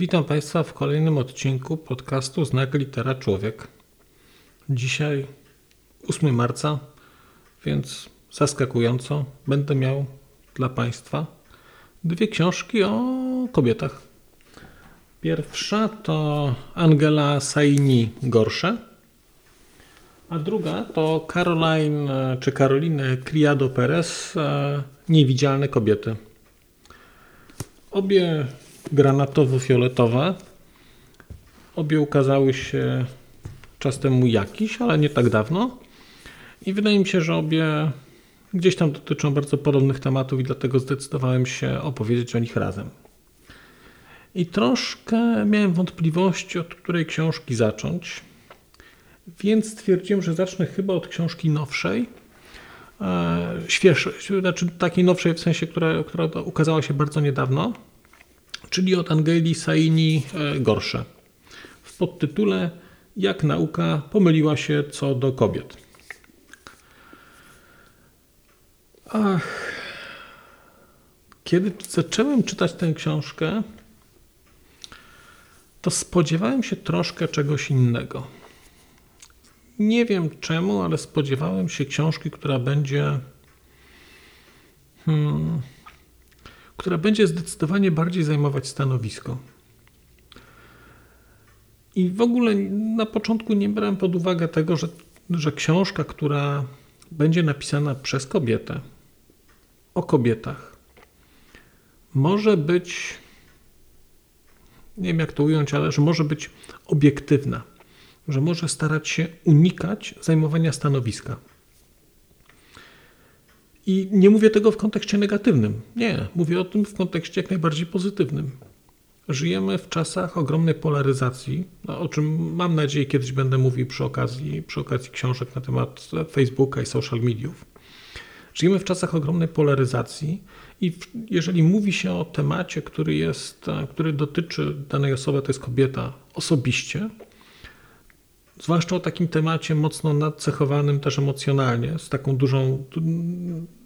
Witam Państwa w kolejnym odcinku podcastu Znak Litera Człowiek. Dzisiaj 8 marca, więc zaskakująco będę miał dla Państwa dwie książki o kobietach. Pierwsza to Angela Saini Gorsze, a druga to Caroline czy Caroline Criado Perez Niewidzialne kobiety. Obie granatowo-fioletowe. Obie ukazały się czas temu jakiś, ale nie tak dawno. I wydaje mi się, że obie gdzieś tam dotyczą bardzo podobnych tematów i dlatego zdecydowałem się opowiedzieć o nich razem. I troszkę miałem wątpliwości, od której książki zacząć, więc stwierdziłem, że zacznę chyba od książki nowszej, e, świeżej, znaczy takiej nowszej w sensie, która, która ukazała się bardzo niedawno, czyli od Angeli Saini e, Gorsze w podtytule Jak nauka pomyliła się co do kobiet. Ach, kiedy zacząłem czytać tę książkę, to spodziewałem się troszkę czegoś innego. Nie wiem czemu, ale spodziewałem się książki, która będzie. Hmm, która będzie zdecydowanie bardziej zajmować stanowisko. I w ogóle na początku nie brałem pod uwagę tego, że, że książka, która będzie napisana przez kobietę, o kobietach, może być, nie wiem jak to ująć, ale że może być obiektywna, że może starać się unikać zajmowania stanowiska. I nie mówię tego w kontekście negatywnym. Nie, mówię o tym w kontekście jak najbardziej pozytywnym. Żyjemy w czasach ogromnej polaryzacji, no, o czym mam nadzieję kiedyś będę mówił przy okazji, przy okazji książek na temat Facebooka i social mediów. Żyjemy w czasach ogromnej polaryzacji i jeżeli mówi się o temacie, który jest, który dotyczy danej osoby, to jest kobieta osobiście, zwłaszcza o takim temacie mocno nadcechowanym też emocjonalnie, z taką dużą,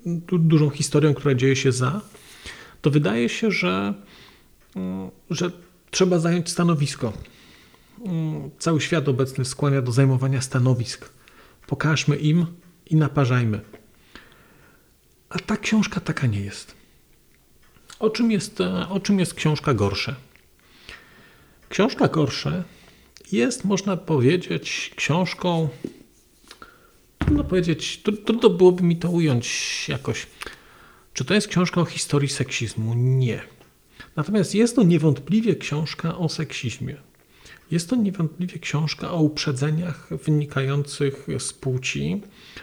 du, dużą historią, która dzieje się za, to wydaje się, że, że trzeba zająć stanowisko. Cały świat obecny skłania do zajmowania stanowisk. Pokażmy im i naparzajmy. A ta książka taka nie jest. O czym jest, o czym jest książka gorsze? Książka gorsze jest, można powiedzieć, książką. Trudno powiedzieć, trudno byłoby mi to ująć jakoś. Czy to jest książka o historii seksizmu? Nie. Natomiast jest to niewątpliwie książka o seksizmie. Jest to niewątpliwie książka o uprzedzeniach wynikających z płci,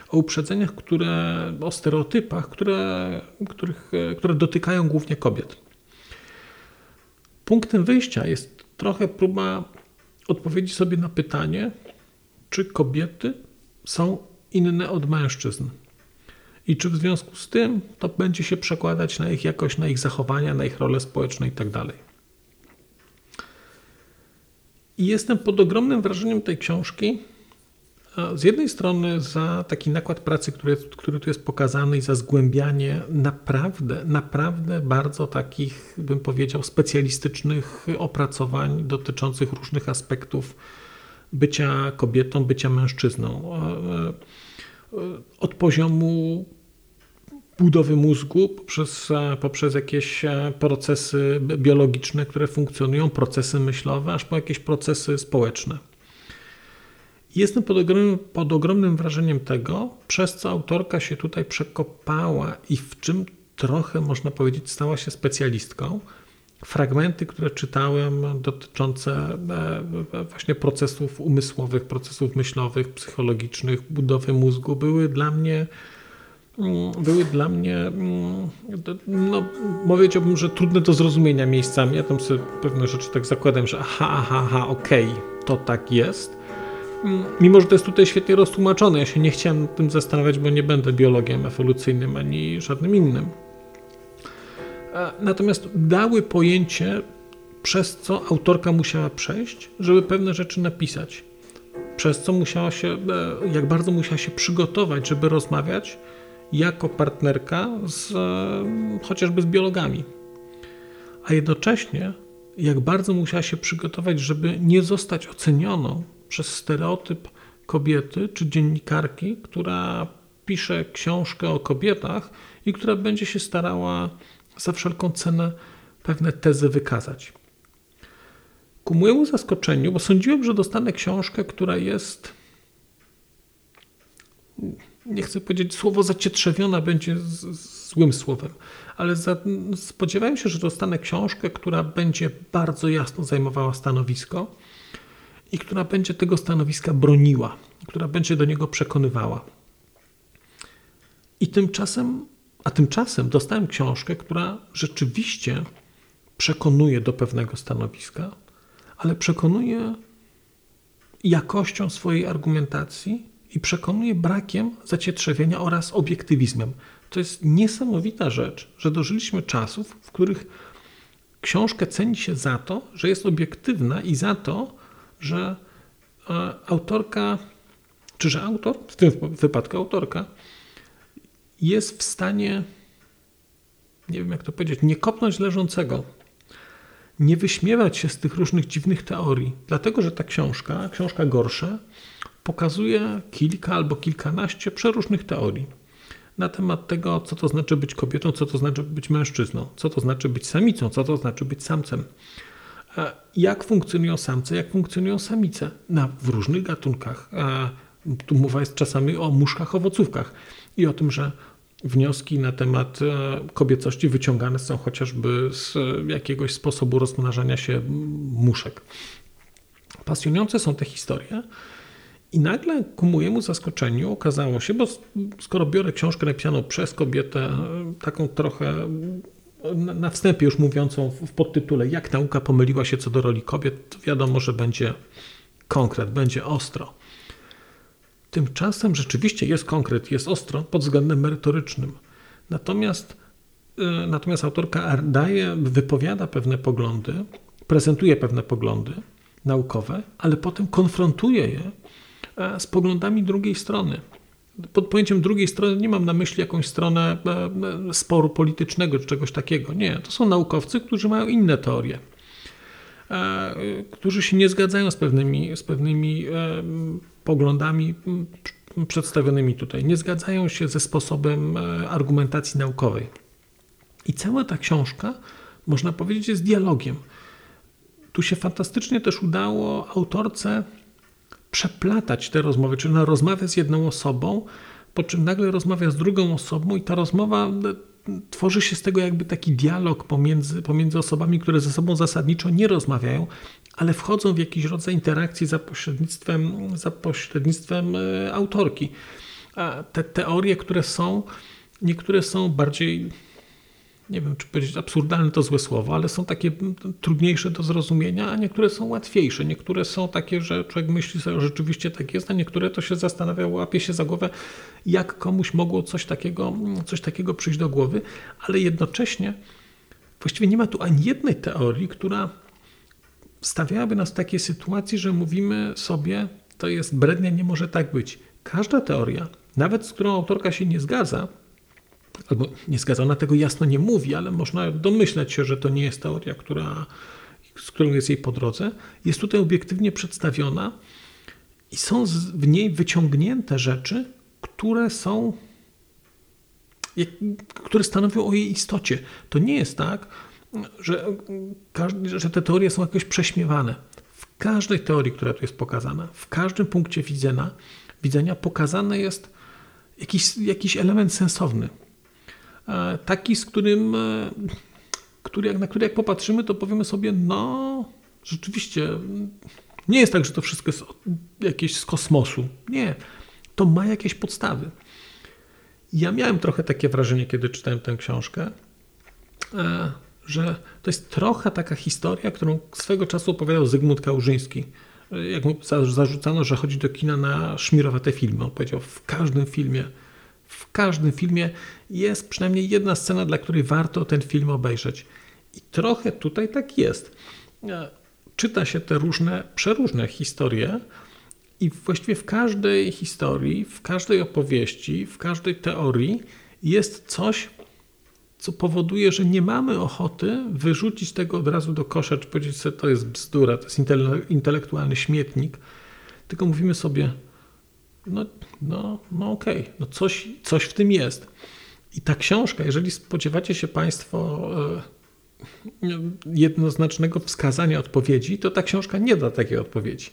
o uprzedzeniach, które, o stereotypach, które, których, które dotykają głównie kobiet. Punktem wyjścia jest trochę próba odpowiedzi sobie na pytanie, czy kobiety są inne od mężczyzn. I czy w związku z tym to będzie się przekładać na ich jakość, na ich zachowania, na ich rolę społeczną itd. Tak I jestem pod ogromnym wrażeniem tej książki. Z jednej strony za taki nakład pracy, który, który tu jest pokazany i za zgłębianie naprawdę, naprawdę bardzo takich, bym powiedział, specjalistycznych opracowań dotyczących różnych aspektów bycia kobietą, bycia mężczyzną. Od poziomu budowy mózgu poprzez, poprzez jakieś procesy biologiczne, które funkcjonują, procesy myślowe, aż po jakieś procesy społeczne. Jestem pod ogromnym, pod ogromnym wrażeniem tego, przez co autorka się tutaj przekopała i w czym trochę, można powiedzieć, stała się specjalistką. Fragmenty, które czytałem dotyczące e, właśnie procesów umysłowych, procesów myślowych, psychologicznych, budowy mózgu, były dla mnie mm, były dla mnie, mm, no powiedziałbym, że trudne do zrozumienia miejscami. Ja tam sobie pewne rzeczy tak zakładam, że aha, aha, aha, okej, okay to tak jest. Mimo, że to jest tutaj świetnie roztłumaczone, ja się nie chciałem tym zastanawiać, bo nie będę biologiem ewolucyjnym ani żadnym innym. E, natomiast dały pojęcie, przez co autorka musiała przejść, żeby pewne rzeczy napisać. Przez co musiała się, e, jak bardzo musiała się przygotować, żeby rozmawiać jako partnerka z, e, chociażby z biologami. A jednocześnie, jak bardzo musiała się przygotować, żeby nie zostać ocenioną przez stereotyp kobiety czy dziennikarki, która pisze książkę o kobietach i która będzie się starała za wszelką cenę pewne tezy wykazać. Ku mojemu zaskoczeniu, bo sądziłem, że dostanę książkę, która jest nie chcę powiedzieć, słowo zacietrzewiona będzie z, z złym słowem, ale za, spodziewałem się, że dostanę książkę, która będzie bardzo jasno zajmowała stanowisko i która będzie tego stanowiska broniła, która będzie do niego przekonywała. I tymczasem, a tymczasem dostałem książkę, która rzeczywiście przekonuje do pewnego stanowiska, ale przekonuje jakością swojej argumentacji i przekonuje brakiem zacietrzewienia oraz obiektywizmem. To jest niesamowita rzecz, że dożyliśmy czasów, w których książkę ceni się za to, że jest obiektywna i za to, że e, autorka, czy że autor, w tym wypadku autorka, jest w stanie, nie wiem jak to powiedzieć, nie kopnąć leżącego, nie wyśmiewać się z tych różnych dziwnych teorii, dlatego że ta książka, książka gorsza, pokazuje kilka albo kilkanaście przeróżnych teorii na temat tego, co to znaczy być kobietą, co to znaczy być mężczyzną, co to znaczy być samicą, co to znaczy być samcem. E, jak funkcjonują samce, jak funkcjonują samice na, w różnych gatunkach. E, tu mowa jest czasami o muszkach, owocówkach i o tym, że wnioski na temat e, kobiecości wyciągane są chociażby z jakiegoś sposobu rozmnażania się muszek. Pasjonujące są te historie, i nagle ku mojemu zaskoczeniu okazało się, bo skoro biorę książkę napisaną przez kobietę, taką trochę na wstępie już mówiącą w podtytule, jak nauka pomyliła się co do roli kobiet, to wiadomo, że będzie konkret, będzie ostro. Tymczasem rzeczywiście jest konkret, jest ostro pod względem merytorycznym. Natomiast, y, natomiast autorka daje, wypowiada pewne poglądy, prezentuje pewne poglądy naukowe, ale potem konfrontuje je E, z poglądami drugiej strony. Pod pojęciem drugiej strony nie mam na myśli jakąś stronę e, e, sporu politycznego czy czegoś takiego. Nie, to są naukowcy, którzy mają inne teorie, którzy się nie zgadzają z pewnymi, z pewnymi poglądami przedstawionymi tutaj, nie zgadzają się ze sposobem argumentacji naukowej. I cała ta książka, można powiedzieć, jest dialogiem. Tu się fantastycznie też udało autorce przeplatać te rozmowy, czyli ona rozmawia z jedną osobą, po czym nagle rozmawia z drugą osobą i ta rozmowa e, tworzy się z tego jakby taki dialog pomiędzy, pomiędzy osobami, które ze sobą zasadniczo nie rozmawiają, ale wchodzą w jakiś rodzaj interakcji za pośrednictwem, za pośrednictwem e, autorki. A te teorie, które są, niektóre są bardziej nie wiem, czy powiedzieć absurdalne to złe słowo, ale są takie trudniejsze do zrozumienia, a niektóre są łatwiejsze. Niektóre są takie, że człowiek myśli sobie, że rzeczywiście tak jest, a niektóre to się zastanawia, łapie się za głowę, jak komuś mogło coś takiego, coś takiego przyjść do głowy, ale jednocześnie właściwie nie ma tu ani jednej teorii, która stawiałaby nas w takiej sytuacji, że mówimy sobie, to jest brednia, nie może tak być. Każda teoria, nawet z którą autorka się nie zgadza, albo nie zgadza, ona tego jasno nie mówi, ale można domyślać się, że to nie jest teoria, która, z którą jest jej po drodze, jest tutaj obiektywnie przedstawiona i są w niej wyciągnięte rzeczy, które są, które stanowią o jej istocie. To nie jest tak, że, że te teorie są jakoś prześmiewane. W każdej teorii, która tu jest pokazana, w każdym punkcie widzenia, widzenia pokazany jest jakiś, jakiś element sensowny. E, taki, z którym, e, który, na który jak popatrzymy, to powiemy sobie, no rzeczywiście nie jest tak, że to wszystko jest jakieś z kosmosu. Nie, to ma jakieś podstawy. Ja miałem trochę takie wrażenie, kiedy czytałem tę książkę, e, że to jest trochę taka historia, którą swego czasu opowiadał Zygmunt Kałużyński, jak mu zarzucano, że chodzi do kina na szmirowate filmy. On powiedział, w każdym filmie, w każdym filmie jest przynajmniej jedna scena, dla której warto ten film obejrzeć. I trochę tutaj tak jest. Czyta się te różne, przeróżne historie, i właściwie w każdej historii, w każdej opowieści, w każdej teorii jest coś, co powoduje, że nie mamy ochoty wyrzucić tego od razu do kosza, czy powiedzieć sobie, to jest bzdura, to jest intelektualny śmietnik, tylko mówimy sobie, no, no, no okej, okay, no coś, coś w tym jest. I ta książka, jeżeli spodziewacie się Państwo e, jednoznacznego wskazania odpowiedzi, to ta książka nie da takiej odpowiedzi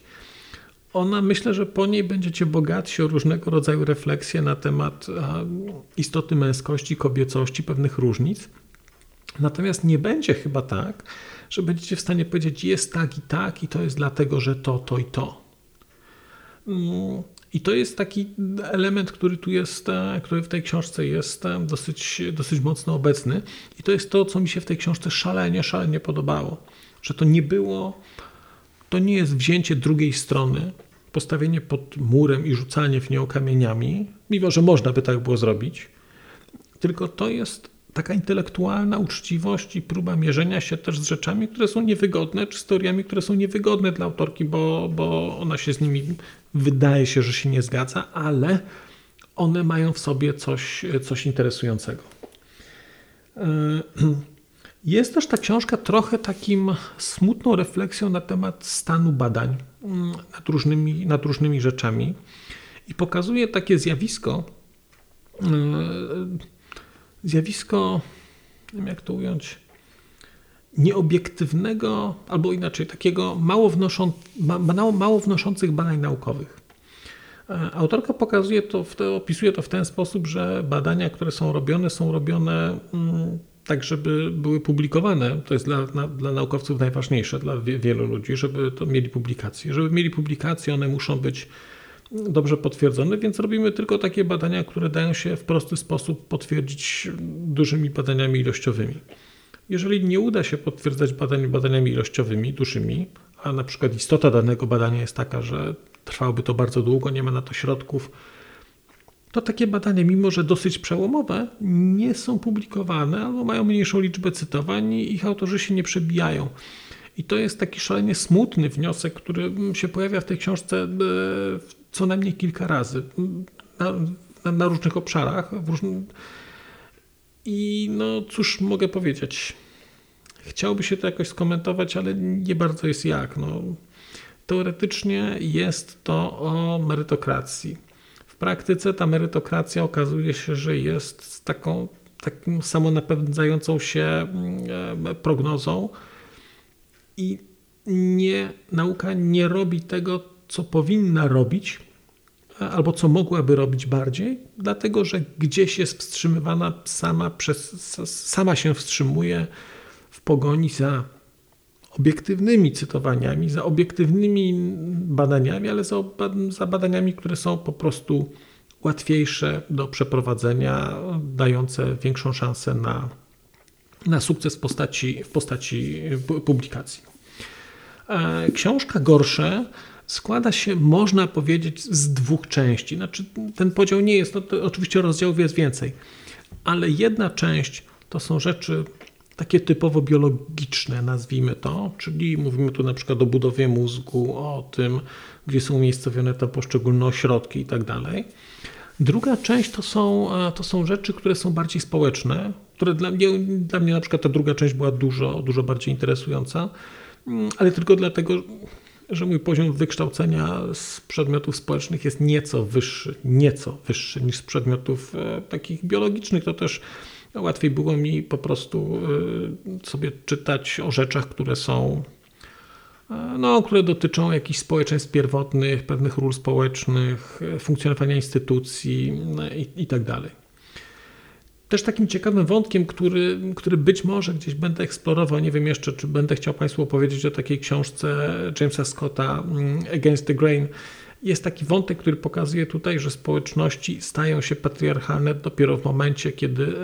ona myślę, że po niej będziecie bogatsi o różnego rodzaju refleksje na temat istoty męskości, kobiecości, pewnych różnic. Natomiast nie będzie chyba tak, że będziecie w stanie powiedzieć, jest tak i tak, i to jest dlatego, że to, to i to. I to jest taki element, który tu jest, który w tej książce jest dosyć, dosyć mocno obecny. I to jest to, co mi się w tej książce szalenie, szalenie podobało. Że to nie było to nie jest wzięcie drugiej strony, postawienie pod murem i rzucanie w nią kamieniami, mimo że można by tak było zrobić, tylko to jest taka intelektualna uczciwość i próba mierzenia się też z rzeczami, które są niewygodne, czy z teoriami, które są niewygodne dla autorki, bo, bo ona się z nimi wydaje się, że się nie zgadza, ale one mają w sobie coś, coś interesującego. Jest też ta książka trochę takim smutną refleksją na temat stanu badań mm, nad różnymi, nad różnymi rzeczami i pokazuje takie zjawisko, mm, zjawisko, nie wiem jak to ująć, nieobiektywnego, albo inaczej, takiego mało, wnoszą, mało, wnoszących badań naukowych. E, autorka pokazuje to, opisuje to w ten sposób, że badania, które są robione, są robione mm, tak, żeby były publikowane. To jest dla, na, dla naukowców najważniejsze, dla wie, wielu ludzi, żeby to mieli publikacje. Żeby mieli publikacje, one muszą być dobrze potwierdzone, więc robimy tylko takie badania, które dają się w prosty sposób potwierdzić dużymi badaniami ilościowymi. Jeżeli nie uda się potwierdzać badań badaniami ilościowymi, dużymi, a na przykład istota danego badania jest taka, że trwałoby to bardzo długo, nie ma na to środków, to takie badania, mimo że dosyć przełomowe, nie są publikowane albo mają mniejszą liczbę cytowań i ich autorzy się nie przebijają. I to jest taki szalenie smutny wniosek, który się pojawia w tej książce e, co najmniej kilka razy na, na, na różnych obszarach. I no cóż mogę powiedzieć. Chciałby się to jakoś skomentować, ale nie bardzo jest jak. No, teoretycznie jest to o merytokracji praktyce ta merytokracja okazuje się, że jest taką taką samonapędzającą się mm, prognozą i nie, nauka nie robi tego, co powinna robić, albo co mogłaby robić bardziej, dlatego że gdzieś jest wstrzymywana sama, przez, sama się wstrzymuje w pogoni za obiektywnymi cytowaniami, za obiektywnymi badaniami, ale za, za badaniami, które są po prostu łatwiejsze do przeprowadzenia, dające większą szansę na, na sukces w postaci, w postaci publikacji. E, książka Gorsze składa się, można powiedzieć, z dwóch części. Znaczy, ten podział nie jest, no oczywiście rozdziałów jest więcej, ale jedna część to są rzeczy takie typowo biologiczne, nazwijmy to, czyli mówimy tu na przykład o budowie mózgu, o tym, gdzie są umiejscowione te poszczególne ośrodki i tak dalej. Druga część to są, e, to są rzeczy, które są bardziej społeczne, które dla mnie, dla mnie na przykład ta druga część była dużo, dużo bardziej interesująca, mm, ale tylko dlatego, że mój poziom wykształcenia z przedmiotów społecznych jest nieco wyższy, nieco wyższy niż z przedmiotów e, takich biologicznych. To też Łatwiej było mi po prostu y, sobie czytać o rzeczach, które są, y, no, które dotyczą jakichś społeczeństw pierwotnych, pewnych ról społecznych, funkcjonowania instytucji itd. Też takim ciekawym wątkiem, który, który być może gdzieś będę eksplorował, nie wiem jeszcze, czy będę chciał Państwu opowiedzieć o takiej książce Jamesa Scotta mm, Against the Grain, jest taki wątek, który pokazuje tutaj, że społeczności stają się patriarchalne dopiero w momencie, kiedy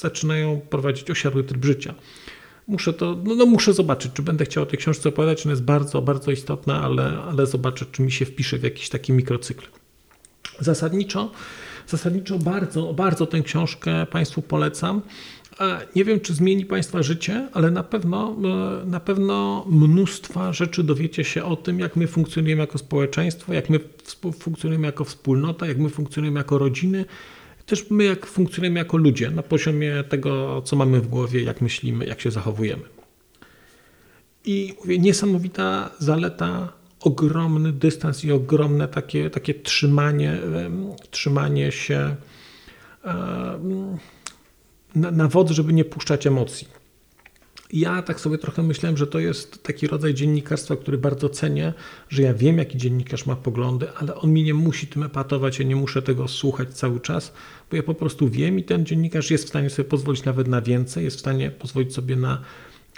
zaczynają prowadzić osiadły tryb życia. muszę to, no, no, muszę zobaczyć, czy będę chciał o tej książce opowiadać. Ona jest bardzo, bardzo istotna, ale, ale zobaczę, czy mi się wpisze w jakiś taki mikrocykl. Zasadniczo, zasadniczo bardzo, bardzo tę książkę Państwu polecam. Nie wiem, czy zmieni Państwa życie, ale na pewno, e, na pewno mnóstwa rzeczy dowiecie się o tym, jak my funkcjonujemy jako społeczeństwo, jak my funkcjonujemy jako wspólnota, jak my funkcjonujemy jako rodziny, też my jak funkcjonujemy jako ludzie na poziomie tego, co mamy w głowie, jak myślimy, jak się zachowujemy. I mówię, niesamowita zaleta, ogromny dystans i ogromne takie, takie trzymanie, trzymanie się na, na wodzy, żeby nie puszczać emocji. Ja tak sobie trochę myślałem, że to jest taki rodzaj dziennikarstwa, który bardzo cenię, że ja wiem, jaki dziennikarz ma poglądy, ale on mi nie musi tym epatować, ja nie muszę tego słuchać cały czas, bo ja po prostu wiem i ten dziennikarz jest w stanie sobie pozwolić nawet na więcej, jest w stanie pozwolić sobie na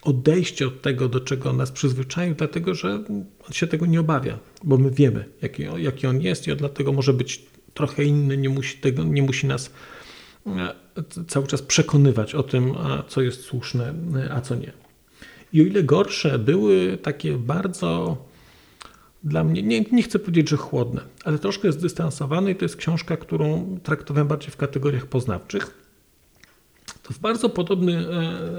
odejście od tego, do czego nas przyzwyczaił, dlatego że on się tego nie obawia, bo my wiemy, jaki, jaki on jest i on dlatego może być trochę inny, nie musi, tego, nie musi nas e, cały czas przekonywać o tym, co jest słuszne, a co nie. I o ile gorsze były takie bardzo dla mnie, nie, nie chcę powiedzieć, że chłodne, ale troszkę zdystansowane i to jest książka, którą traktowałem bardziej w kategoriach poznawczych. W bardzo podobny,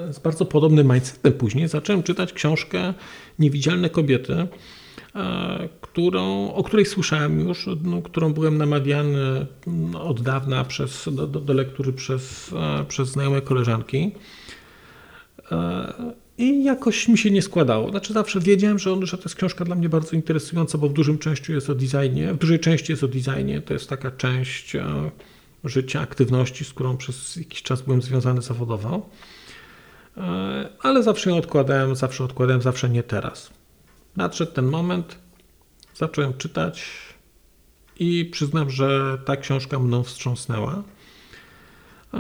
e, z bardzo podobnym mindsetem później zacząłem czytać książkę Niewidzialne kobiety, E, którą, o której słyszałem już, no, którą byłem namawiany no, od dawna przez, do, do, do lektury przez, e, przez znajome koleżanki. I jakoś mi się nie składało. Znaczy zawsze wiedziałem, że, on, że to jest książka dla mnie bardzo interesująca, bo w dużym części jest o designie, w dużej części jest o designie. To jest taka część życia, aktywności, z którą przez jakiś czas byłem związany zawodowo. Ale zawsze ją odkładałem, zawsze odkładałem, zawsze nie teraz. Nadszedł ten moment, zacząłem czytać i przyznam, że ta książka mną wstrząsnęła. E,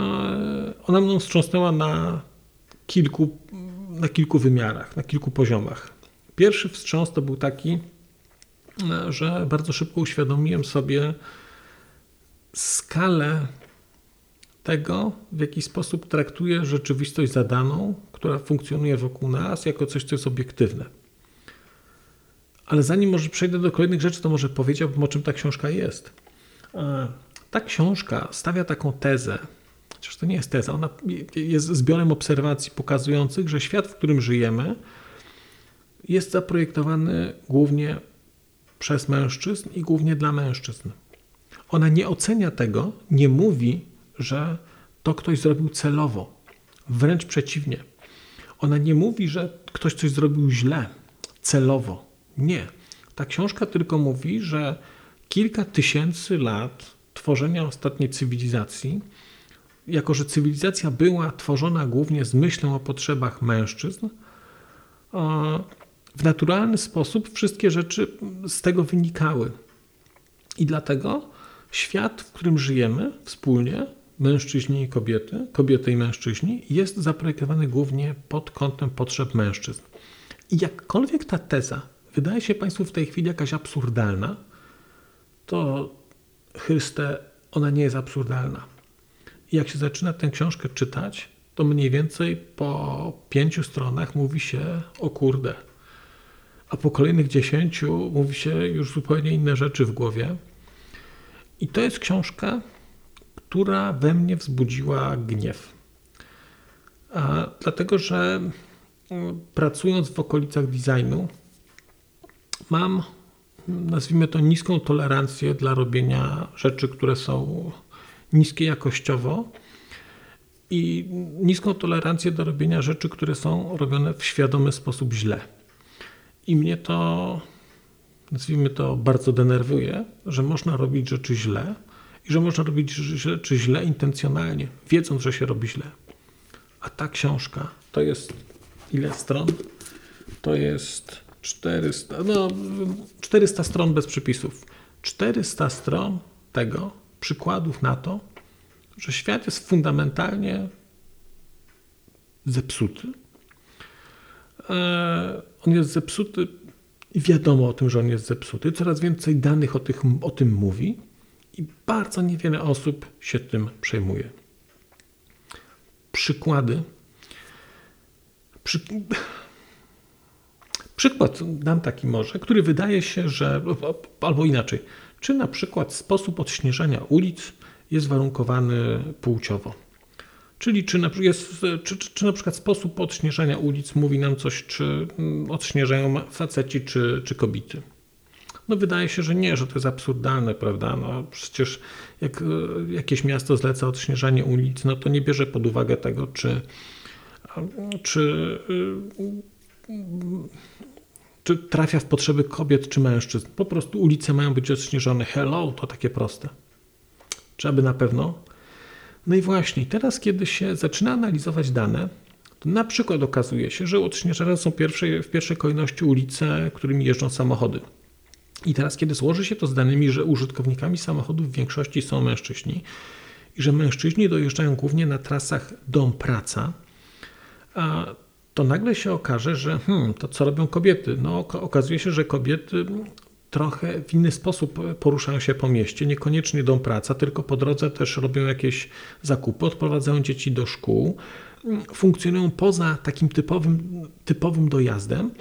ona mną wstrząsnęła na kilku, na kilku wymiarach, na kilku poziomach. Pierwszy wstrząs to był taki, e, że bardzo szybko uświadomiłem sobie skalę tego, w jaki sposób traktuję rzeczywistość zadaną, która funkcjonuje wokół nas, jako coś, co jest obiektywne. Ale zanim może przejdę do kolejnych rzeczy, to może powiedziałbym, o czym ta książka jest. E, ta książka stawia taką tezę, chociaż to nie jest teza, ona jest zbiorem obserwacji pokazujących, że świat, w którym żyjemy, jest zaprojektowany głównie przez mężczyzn i głównie dla mężczyzn. Ona nie ocenia tego, nie mówi, że to ktoś zrobił celowo. Wręcz przeciwnie. Ona nie mówi, że ktoś coś zrobił źle, celowo. Nie. Ta książka tylko mówi, że kilka tysięcy lat tworzenia ostatniej cywilizacji, jako że cywilizacja była tworzona głównie z myślą o potrzebach mężczyzn, w naturalny sposób wszystkie rzeczy z tego wynikały. I dlatego świat, w którym żyjemy wspólnie, mężczyźni i kobiety, kobiety i mężczyźni, jest zaprojektowany głównie pod kątem potrzeb mężczyzn. I jakkolwiek ta teza wydaje się Państwu w tej chwili jakaś absurdalna, to Chryste, ona nie jest absurdalna. I jak się zaczyna tę książkę czytać, to mniej więcej po pięciu stronach mówi się o kurde. A po kolejnych dziesięciu mówi się już zupełnie inne rzeczy w głowie. I to jest książka, która we mnie wzbudziła gniew. A, dlatego, że mm, pracując w okolicach designu, mam, nazwijmy to, niską tolerancję dla robienia rzeczy, które są niskie jakościowo i niską tolerancję do robienia rzeczy, które są robione w świadomy sposób źle. I mnie to, nazwijmy to, bardzo denerwuje, że można robić rzeczy źle i że można robić rzeczy źle intencjonalnie, wiedząc, że się robi źle. A ta książka to jest ile stron? To jest 400, no 400 stron bez przypisów. 400 stron tego, przykładów na to, że świat jest fundamentalnie zepsuty. E, on jest zepsuty i wiadomo o tym, że on jest zepsuty. Coraz więcej danych o, tych, o tym mówi i bardzo niewiele osób się tym przejmuje. Przykłady Przy... Przykład dam taki może, który wydaje się, że albo inaczej. Czy na przykład sposób odśnieżania ulic jest warunkowany płciowo? Czyli czy na, jest, czy, czy, czy na przykład sposób odśnieżania ulic mówi nam coś, czy mm, odśnieżają faceci, czy, czy kobiety? No wydaje się, że nie, że to jest absurdalne, prawda? No przecież jak e, jakieś miasto zleca odśnieżanie ulic, no to nie bierze pod uwagę tego, czy, czy, e, czy trafia w potrzeby kobiet czy mężczyzn. Po prostu ulice mają być odśnieżone. Hello, to takie proste. Czy aby na pewno? No i właśnie, teraz kiedy się zaczyna analizować dane, to na przykład okazuje się, że odśnieżane są pierwsze, w pierwszej kolejności ulice, którymi jeżdżą samochody. I teraz, kiedy złoży się to z danymi, że użytkownikami samochodów w większości są mężczyźni i że mężczyźni dojeżdżają głównie na trasach dom-praca, to nagle się okaże, że hmm, to co robią kobiety? No, okazuje się, że kobiety trochę w inny sposób poruszają się po mieście, niekoniecznie dom praca, tylko po drodze też robią jakieś zakupy, odprowadzają dzieci do szkół, funkcjonują poza takim typowym, typowym dojazdem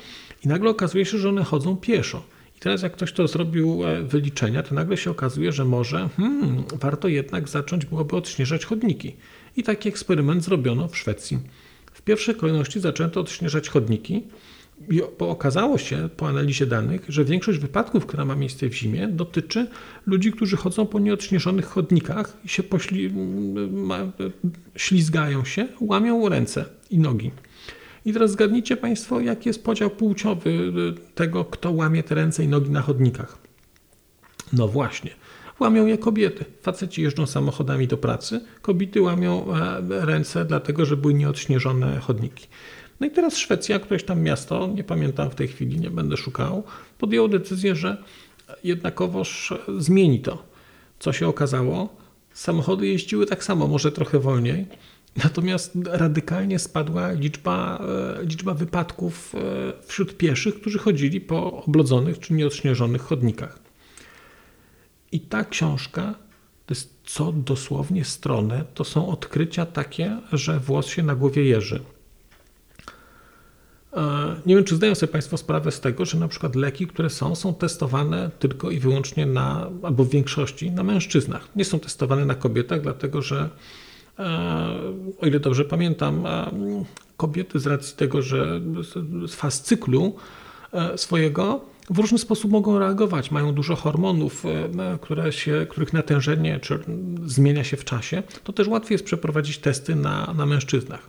i nagle okazuje się, że one chodzą pieszo. I teraz jak ktoś to zrobił e, wyliczenia, to nagle się okazuje, że może hmm, warto jednak zacząć byłoby odśnieżać chodniki. I taki eksperyment zrobiono w Szwecji. W pierwszej kolejności zaczęto odśnieżać chodniki, bo okazało się po analizie danych, że większość wypadków, która ma miejsce w zimie, dotyczy ludzi, którzy chodzą po nieodśnieżonych chodnikach i się pośli, ślizgają się, łamią ręce i nogi. I teraz zgadnijcie Państwo, jaki jest podział płciowy y, tego, kto łamie te ręce i nogi na chodnikach. No właśnie, łamią je kobiety. Faceci jeżdżą samochodami do pracy, kobiety łamią e, ręce, dlatego że były nieodśnieżone chodniki. No i teraz Szwecja, któreś tam miasto, nie pamiętam w tej chwili, nie będę szukał, podjęło decyzję, że jednakowoż zmieni to. Co się okazało? Samochody jeździły tak samo, może trochę wolniej, natomiast radykalnie spadła liczba, e, liczba wypadków e, wśród pieszych, którzy chodzili po oblodzonych czy nieodśnieżonych chodnikach. I ta książka, to jest co dosłownie stronę, to są odkrycia takie, że włos się na głowie jeży. E, nie wiem, czy zdają sobie Państwo sprawę z tego, że na przykład leki, które są, są testowane tylko i wyłącznie na, albo w większości na mężczyznach. Nie są testowane na kobietach, dlatego że, e, o ile dobrze pamiętam, e, kobiety z racji tego, że z faz cyklu swojego w różny sposób mogą reagować. Mają dużo hormonów, które się, których natężenie czy zmienia się w czasie. To też łatwiej jest przeprowadzić testy na, na mężczyznach.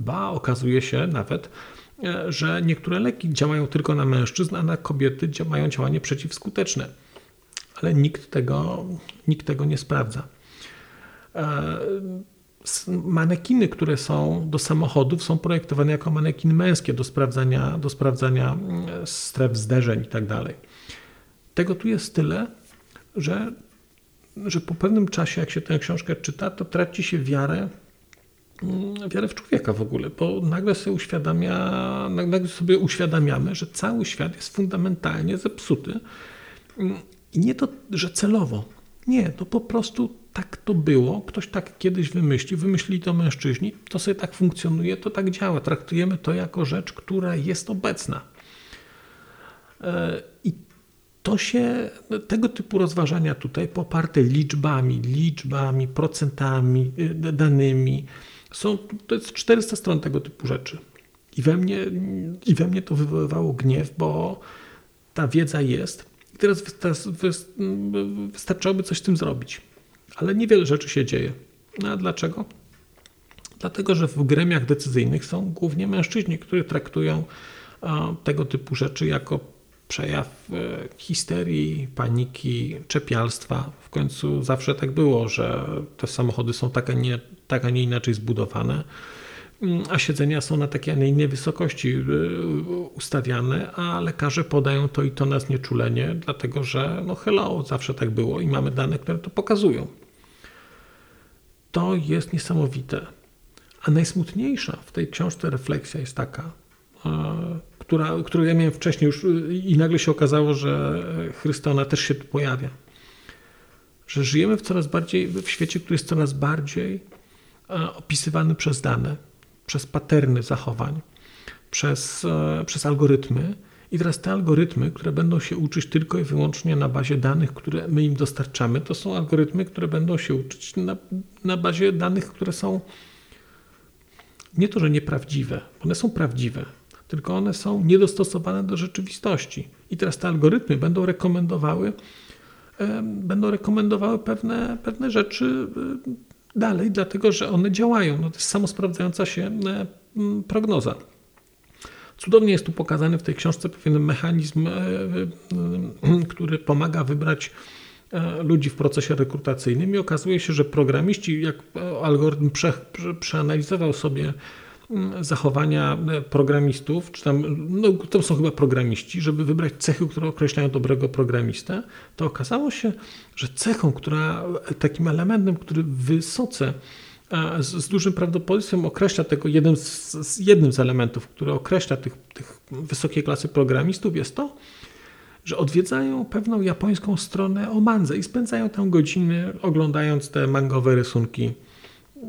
Ba, okazuje się nawet, że niektóre leki działają tylko na mężczyzn, a na kobiety mają działanie przeciwskuteczne. Ale nikt tego, nikt tego nie sprawdza. E, manekiny, które są do samochodów, są projektowane jako manekiny męskie do sprawdzania, do sprawdzania mm, stref zderzeń itd. Tak tego tu jest tyle, że, że po pewnym czasie, jak się tę książkę czyta, to traci się wiarę wiarę w człowieka w ogóle, bo nagle sobie, uświadamia, nagle sobie uświadamiamy, że cały świat jest fundamentalnie zepsuty. Mm, I nie to, że celowo. Nie, to po prostu tak to było. Ktoś tak kiedyś wymyślił, wymyślili to mężczyźni, to sobie tak funkcjonuje, to tak działa. Traktujemy to jako rzecz, która jest obecna. E, I to się, tego typu rozważania tutaj poparte liczbami, liczbami, procentami, y, danymi, są, to jest 400 stron tego typu rzeczy. I we mnie, i we mnie to wywoływało gniew, bo ta wiedza jest. I teraz wystarczałoby coś z tym zrobić. Ale niewiele rzeczy się dzieje. No a dlaczego? Dlatego, że w gremiach decyzyjnych są głównie mężczyźni, którzy traktują tego typu rzeczy jako przejaw e, histerii, paniki, czepialstwa. W końcu zawsze tak było, że te samochody są tak, a nie, tak, a nie inaczej zbudowane, mm, a siedzenia są na takiej, a nie innej wysokości e, ustawiane, a lekarze podają to i to na znieczulenie, dlatego że no hello, zawsze tak było i mamy dane, które to pokazują. To jest niesamowite. A najsmutniejsza w tej książce refleksja jest taka, e, która, którą ja miałem wcześniej już i nagle się okazało, że Chrysta ona też się tu pojawia. Że żyjemy w coraz bardziej, w świecie, który jest coraz bardziej e, opisywany przez dane, przez paterny zachowań. przez, e, przez algorytmy. I teraz te algorytmy, które będą się uczyć tylko i wyłącznie na bazie danych, które my im dostarczamy, to są algorytmy, które będą się uczyć na, na bazie danych, które są nie to, że nieprawdziwe, one są prawdziwe, tylko one są niedostosowane do rzeczywistości. I teraz te algorytmy będą rekomendowały, będą rekomendowały pewne, pewne rzeczy dalej, dlatego że one działają. No to jest samosprawdzająca się prognoza. Cudownie jest tu pokazany w tej książce pewien mechanizm, e, e, który pomaga wybrać e, ludzi w procesie rekrutacyjnym i okazuje się, że programiści, jak algorytm prze, przeanalizował sobie zachowania programistów, czy tam, no to są chyba programiści, żeby wybrać cechy, które określają dobrego programistę, to okazało się, że cechą, która, takim elementem, który wysoce z, z, dużym prawdopodobieństwem określa tego, jednym z, z, jednym z elementów, który określa tych, tych wysokiej klasy programistów jest to, że odwiedzają pewną japońską stronę o mandze i spędzają tam godziny oglądając te mangowe rysunki,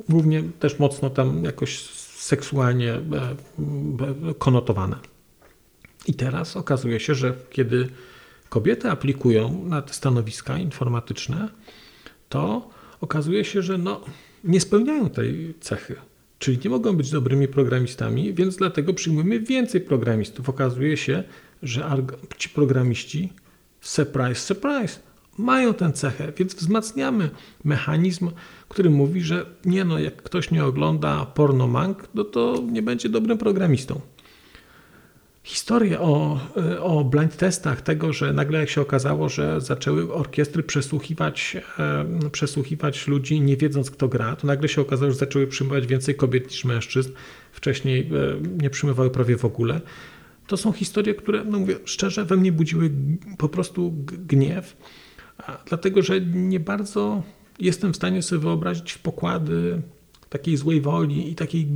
głównie też mocno tam jakoś seksualnie e, konotowane. I teraz okazuje się, że kiedy kobiety aplikują na te stanowiska informatyczne, to okazuje się, że no, nie spełniają tej cechy. Czyli nie mogą być dobrymi programistami, więc dlatego przyjmujemy więcej programistów. Okazuje się, że ci programiści, surprise, surprise, mają tę cechę, więc wzmacniamy mechanizm, który mówi, że nie no, jak ktoś nie ogląda porno mang, no to nie będzie dobrym programistą historię o, o blind testach, tego, że nagle jak się okazało, że zaczęły orkiestry przesłuchiwać, przesłuchiwać ludzi, nie wiedząc kto gra, to nagle się okazało, że zaczęły przyjmować więcej kobiet niż mężczyzn. Wcześniej e, nie przyjmowały prawie w ogóle. To są historie, które, no mówię szczerze, we mnie budziły po prostu gniew, dlatego że nie bardzo jestem w stanie sobie wyobrazić pokłady takiej złej woli i takiej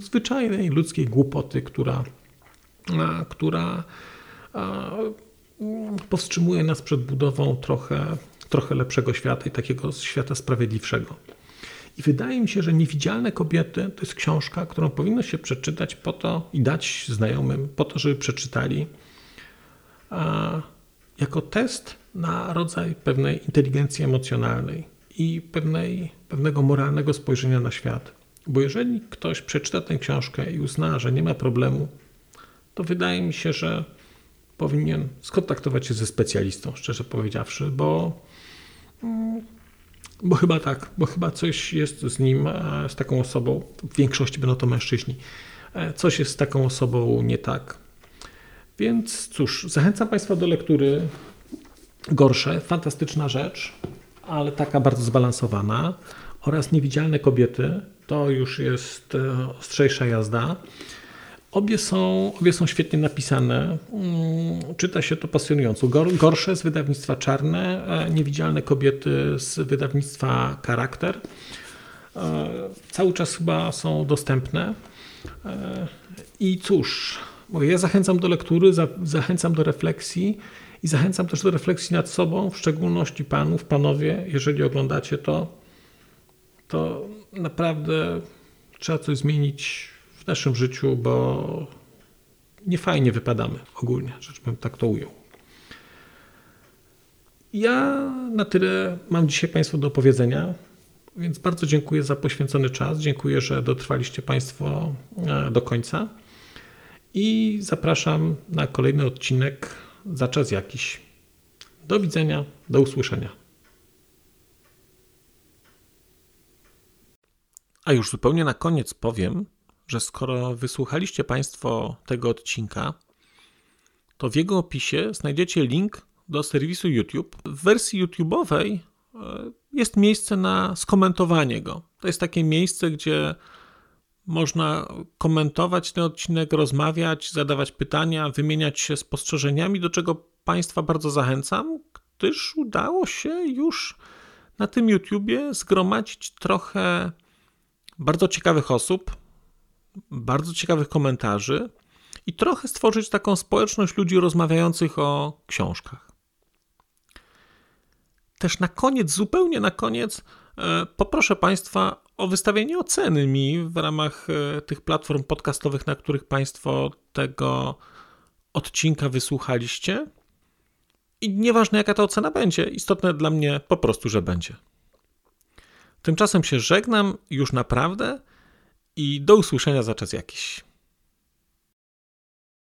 zwyczajnej ludzkiej głupoty, która która powstrzymuje nas przed budową trochę, trochę lepszego świata i takiego świata sprawiedliwszego. I wydaje mi się, że Niewidzialne Kobiety to jest książka, którą powinno się przeczytać po to i dać znajomym, po to, żeby przeczytali, jako test na rodzaj pewnej inteligencji emocjonalnej i pewnej, pewnego moralnego spojrzenia na świat. Bo jeżeli ktoś przeczyta tę książkę i uzna, że nie ma problemu to wydaje mi się, że powinien skontaktować się ze specjalistą, szczerze powiedziawszy, bo, mm, bo chyba tak, bo chyba coś jest z nim, e, z taką osobą, w większości będą to mężczyźni, e, coś jest z taką osobą nie tak. Więc cóż, zachęcam Państwa do lektury. Gorsze, fantastyczna rzecz, ale taka bardzo zbalansowana. Oraz Niewidzialne kobiety, to już jest e, ostrzejsza jazda. Obie są, obie są świetnie napisane. Mm, czyta się to pasjonująco. Gorsze z wydawnictwa Czarne, Niewidzialne kobiety z wydawnictwa Charakter. E, cały czas chyba są dostępne. E, I cóż, ja zachęcam do lektury, zachęcam do refleksji i zachęcam też do refleksji nad sobą, w szczególności panów, panowie, jeżeli oglądacie to, to naprawdę trzeba coś zmienić w naszym życiu, bo nie fajnie wypadamy ogólnie, rzecz bym tak to ujął. Ja na tyle mam dzisiaj Państwu do opowiedzenia, więc bardzo dziękuję za poświęcony czas. Dziękuję, że dotrwaliście Państwo e, do końca i zapraszam na kolejny odcinek za czas jakiś. Do widzenia, do usłyszenia. A już zupełnie na koniec powiem, że skoro wysłuchaliście Państwo tego odcinka, to w jego opisie znajdziecie link do serwisu YouTube. W wersji YouTube'owej e, jest miejsce na skomentowanie go. To jest takie miejsce, gdzie można komentować ten odcinek, rozmawiać, zadawać pytania, wymieniać się spostrzeżeniami, do czego Państwa bardzo zachęcam, gdyż udało się już na tym YouTubie zgromadzić trochę bardzo ciekawych osób, bardzo ciekawych komentarzy i trochę stworzyć taką społeczność ludzi rozmawiających o książkach. Też na koniec, zupełnie na koniec, e, poproszę Państwa o wystawienie oceny mi w ramach e, tych platform podcastowych, na których Państwo tego odcinka wysłuchaliście. I nieważne jaka ta ocena będzie, istotne dla mnie po prostu, że będzie. Tymczasem się żegnam już naprawdę i do usłyszenia za czas jakiś.